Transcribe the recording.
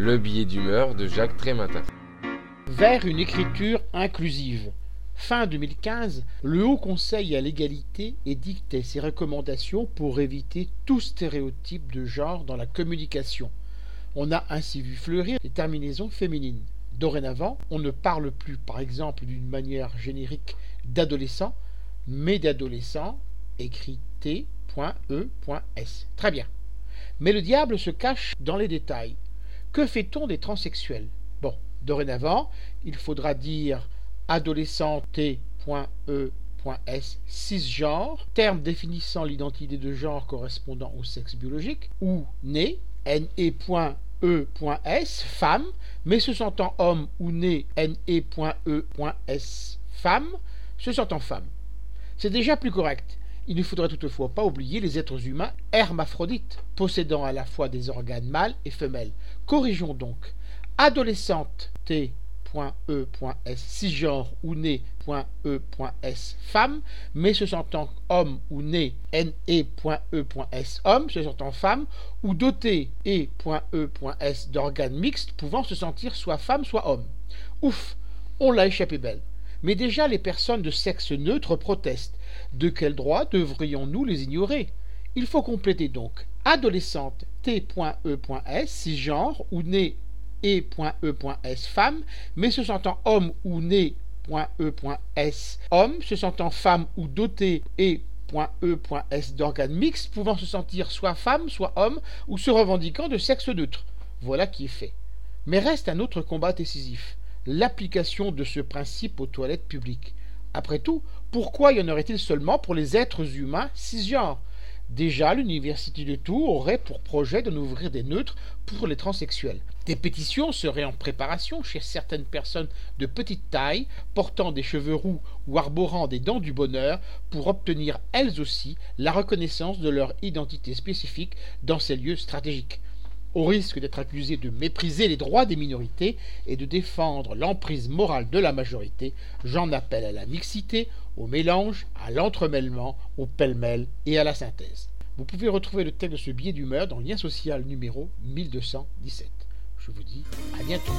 Le billet d'humeur de Jacques Trématin. Vers une écriture inclusive. Fin 2015, le Haut Conseil à l'égalité édictait ses recommandations pour éviter tout stéréotype de genre dans la communication. On a ainsi vu fleurir les terminaisons féminines. Dorénavant, on ne parle plus, par exemple, d'une manière générique d'adolescent, mais d'adolescent écrit T.E.S. Très bien. Mais le diable se cache dans les détails. Que fait-on des transsexuels? Bon, dorénavant, il faudra dire adolescent T.E.S. cisgenre, terme définissant l'identité de genre correspondant au sexe biologique, ou né, ne.e.s, femme, mais se sentant homme ou né ne.e.s, femme, se sentant femme. C'est déjà plus correct. Il ne faudrait toutefois pas oublier les êtres humains hermaphrodites, possédant à la fois des organes mâles et femelles. Corrigeons donc. Adolescente T.E.S cisgenre ou né.e.s femme, mais se sentant homme ou né ne.e.s homme, se sentant femme, ou doté e.e.s d'organes mixtes pouvant se sentir soit femme soit homme. Ouf, on l'a échappé belle. Mais déjà les personnes de sexe neutre protestent. De quel droit devrions-nous les ignorer? Il faut compléter donc adolescente t.e.s cisgenre ou né e.e.s femme, mais se sentant homme ou né.e.s homme, se sentant femme ou doté e.e.s d'organes mixtes, pouvant se sentir soit femme, soit homme, ou se revendiquant de sexe neutre. Voilà qui est fait. Mais reste un autre combat décisif l'application de ce principe aux toilettes publiques. Après tout, pourquoi y en aurait-il seulement pour les êtres humains cisgenres? Déjà, l'université de Tours aurait pour projet d'en ouvrir des neutres pour les transsexuels. Des pétitions seraient en préparation chez certaines personnes de petite taille, portant des cheveux roux ou arborant des dents du bonheur, pour obtenir elles aussi la reconnaissance de leur identité spécifique dans ces lieux stratégiques au risque d'être accusé de mépriser les droits des minorités et de défendre l'emprise morale de la majorité, j'en appelle à la mixité, au mélange, à l'entremêlement, au pêle-mêle et à la synthèse. Vous pouvez retrouver le texte de ce billet d'humeur dans Lien social numéro 1217. Je vous dis à bientôt.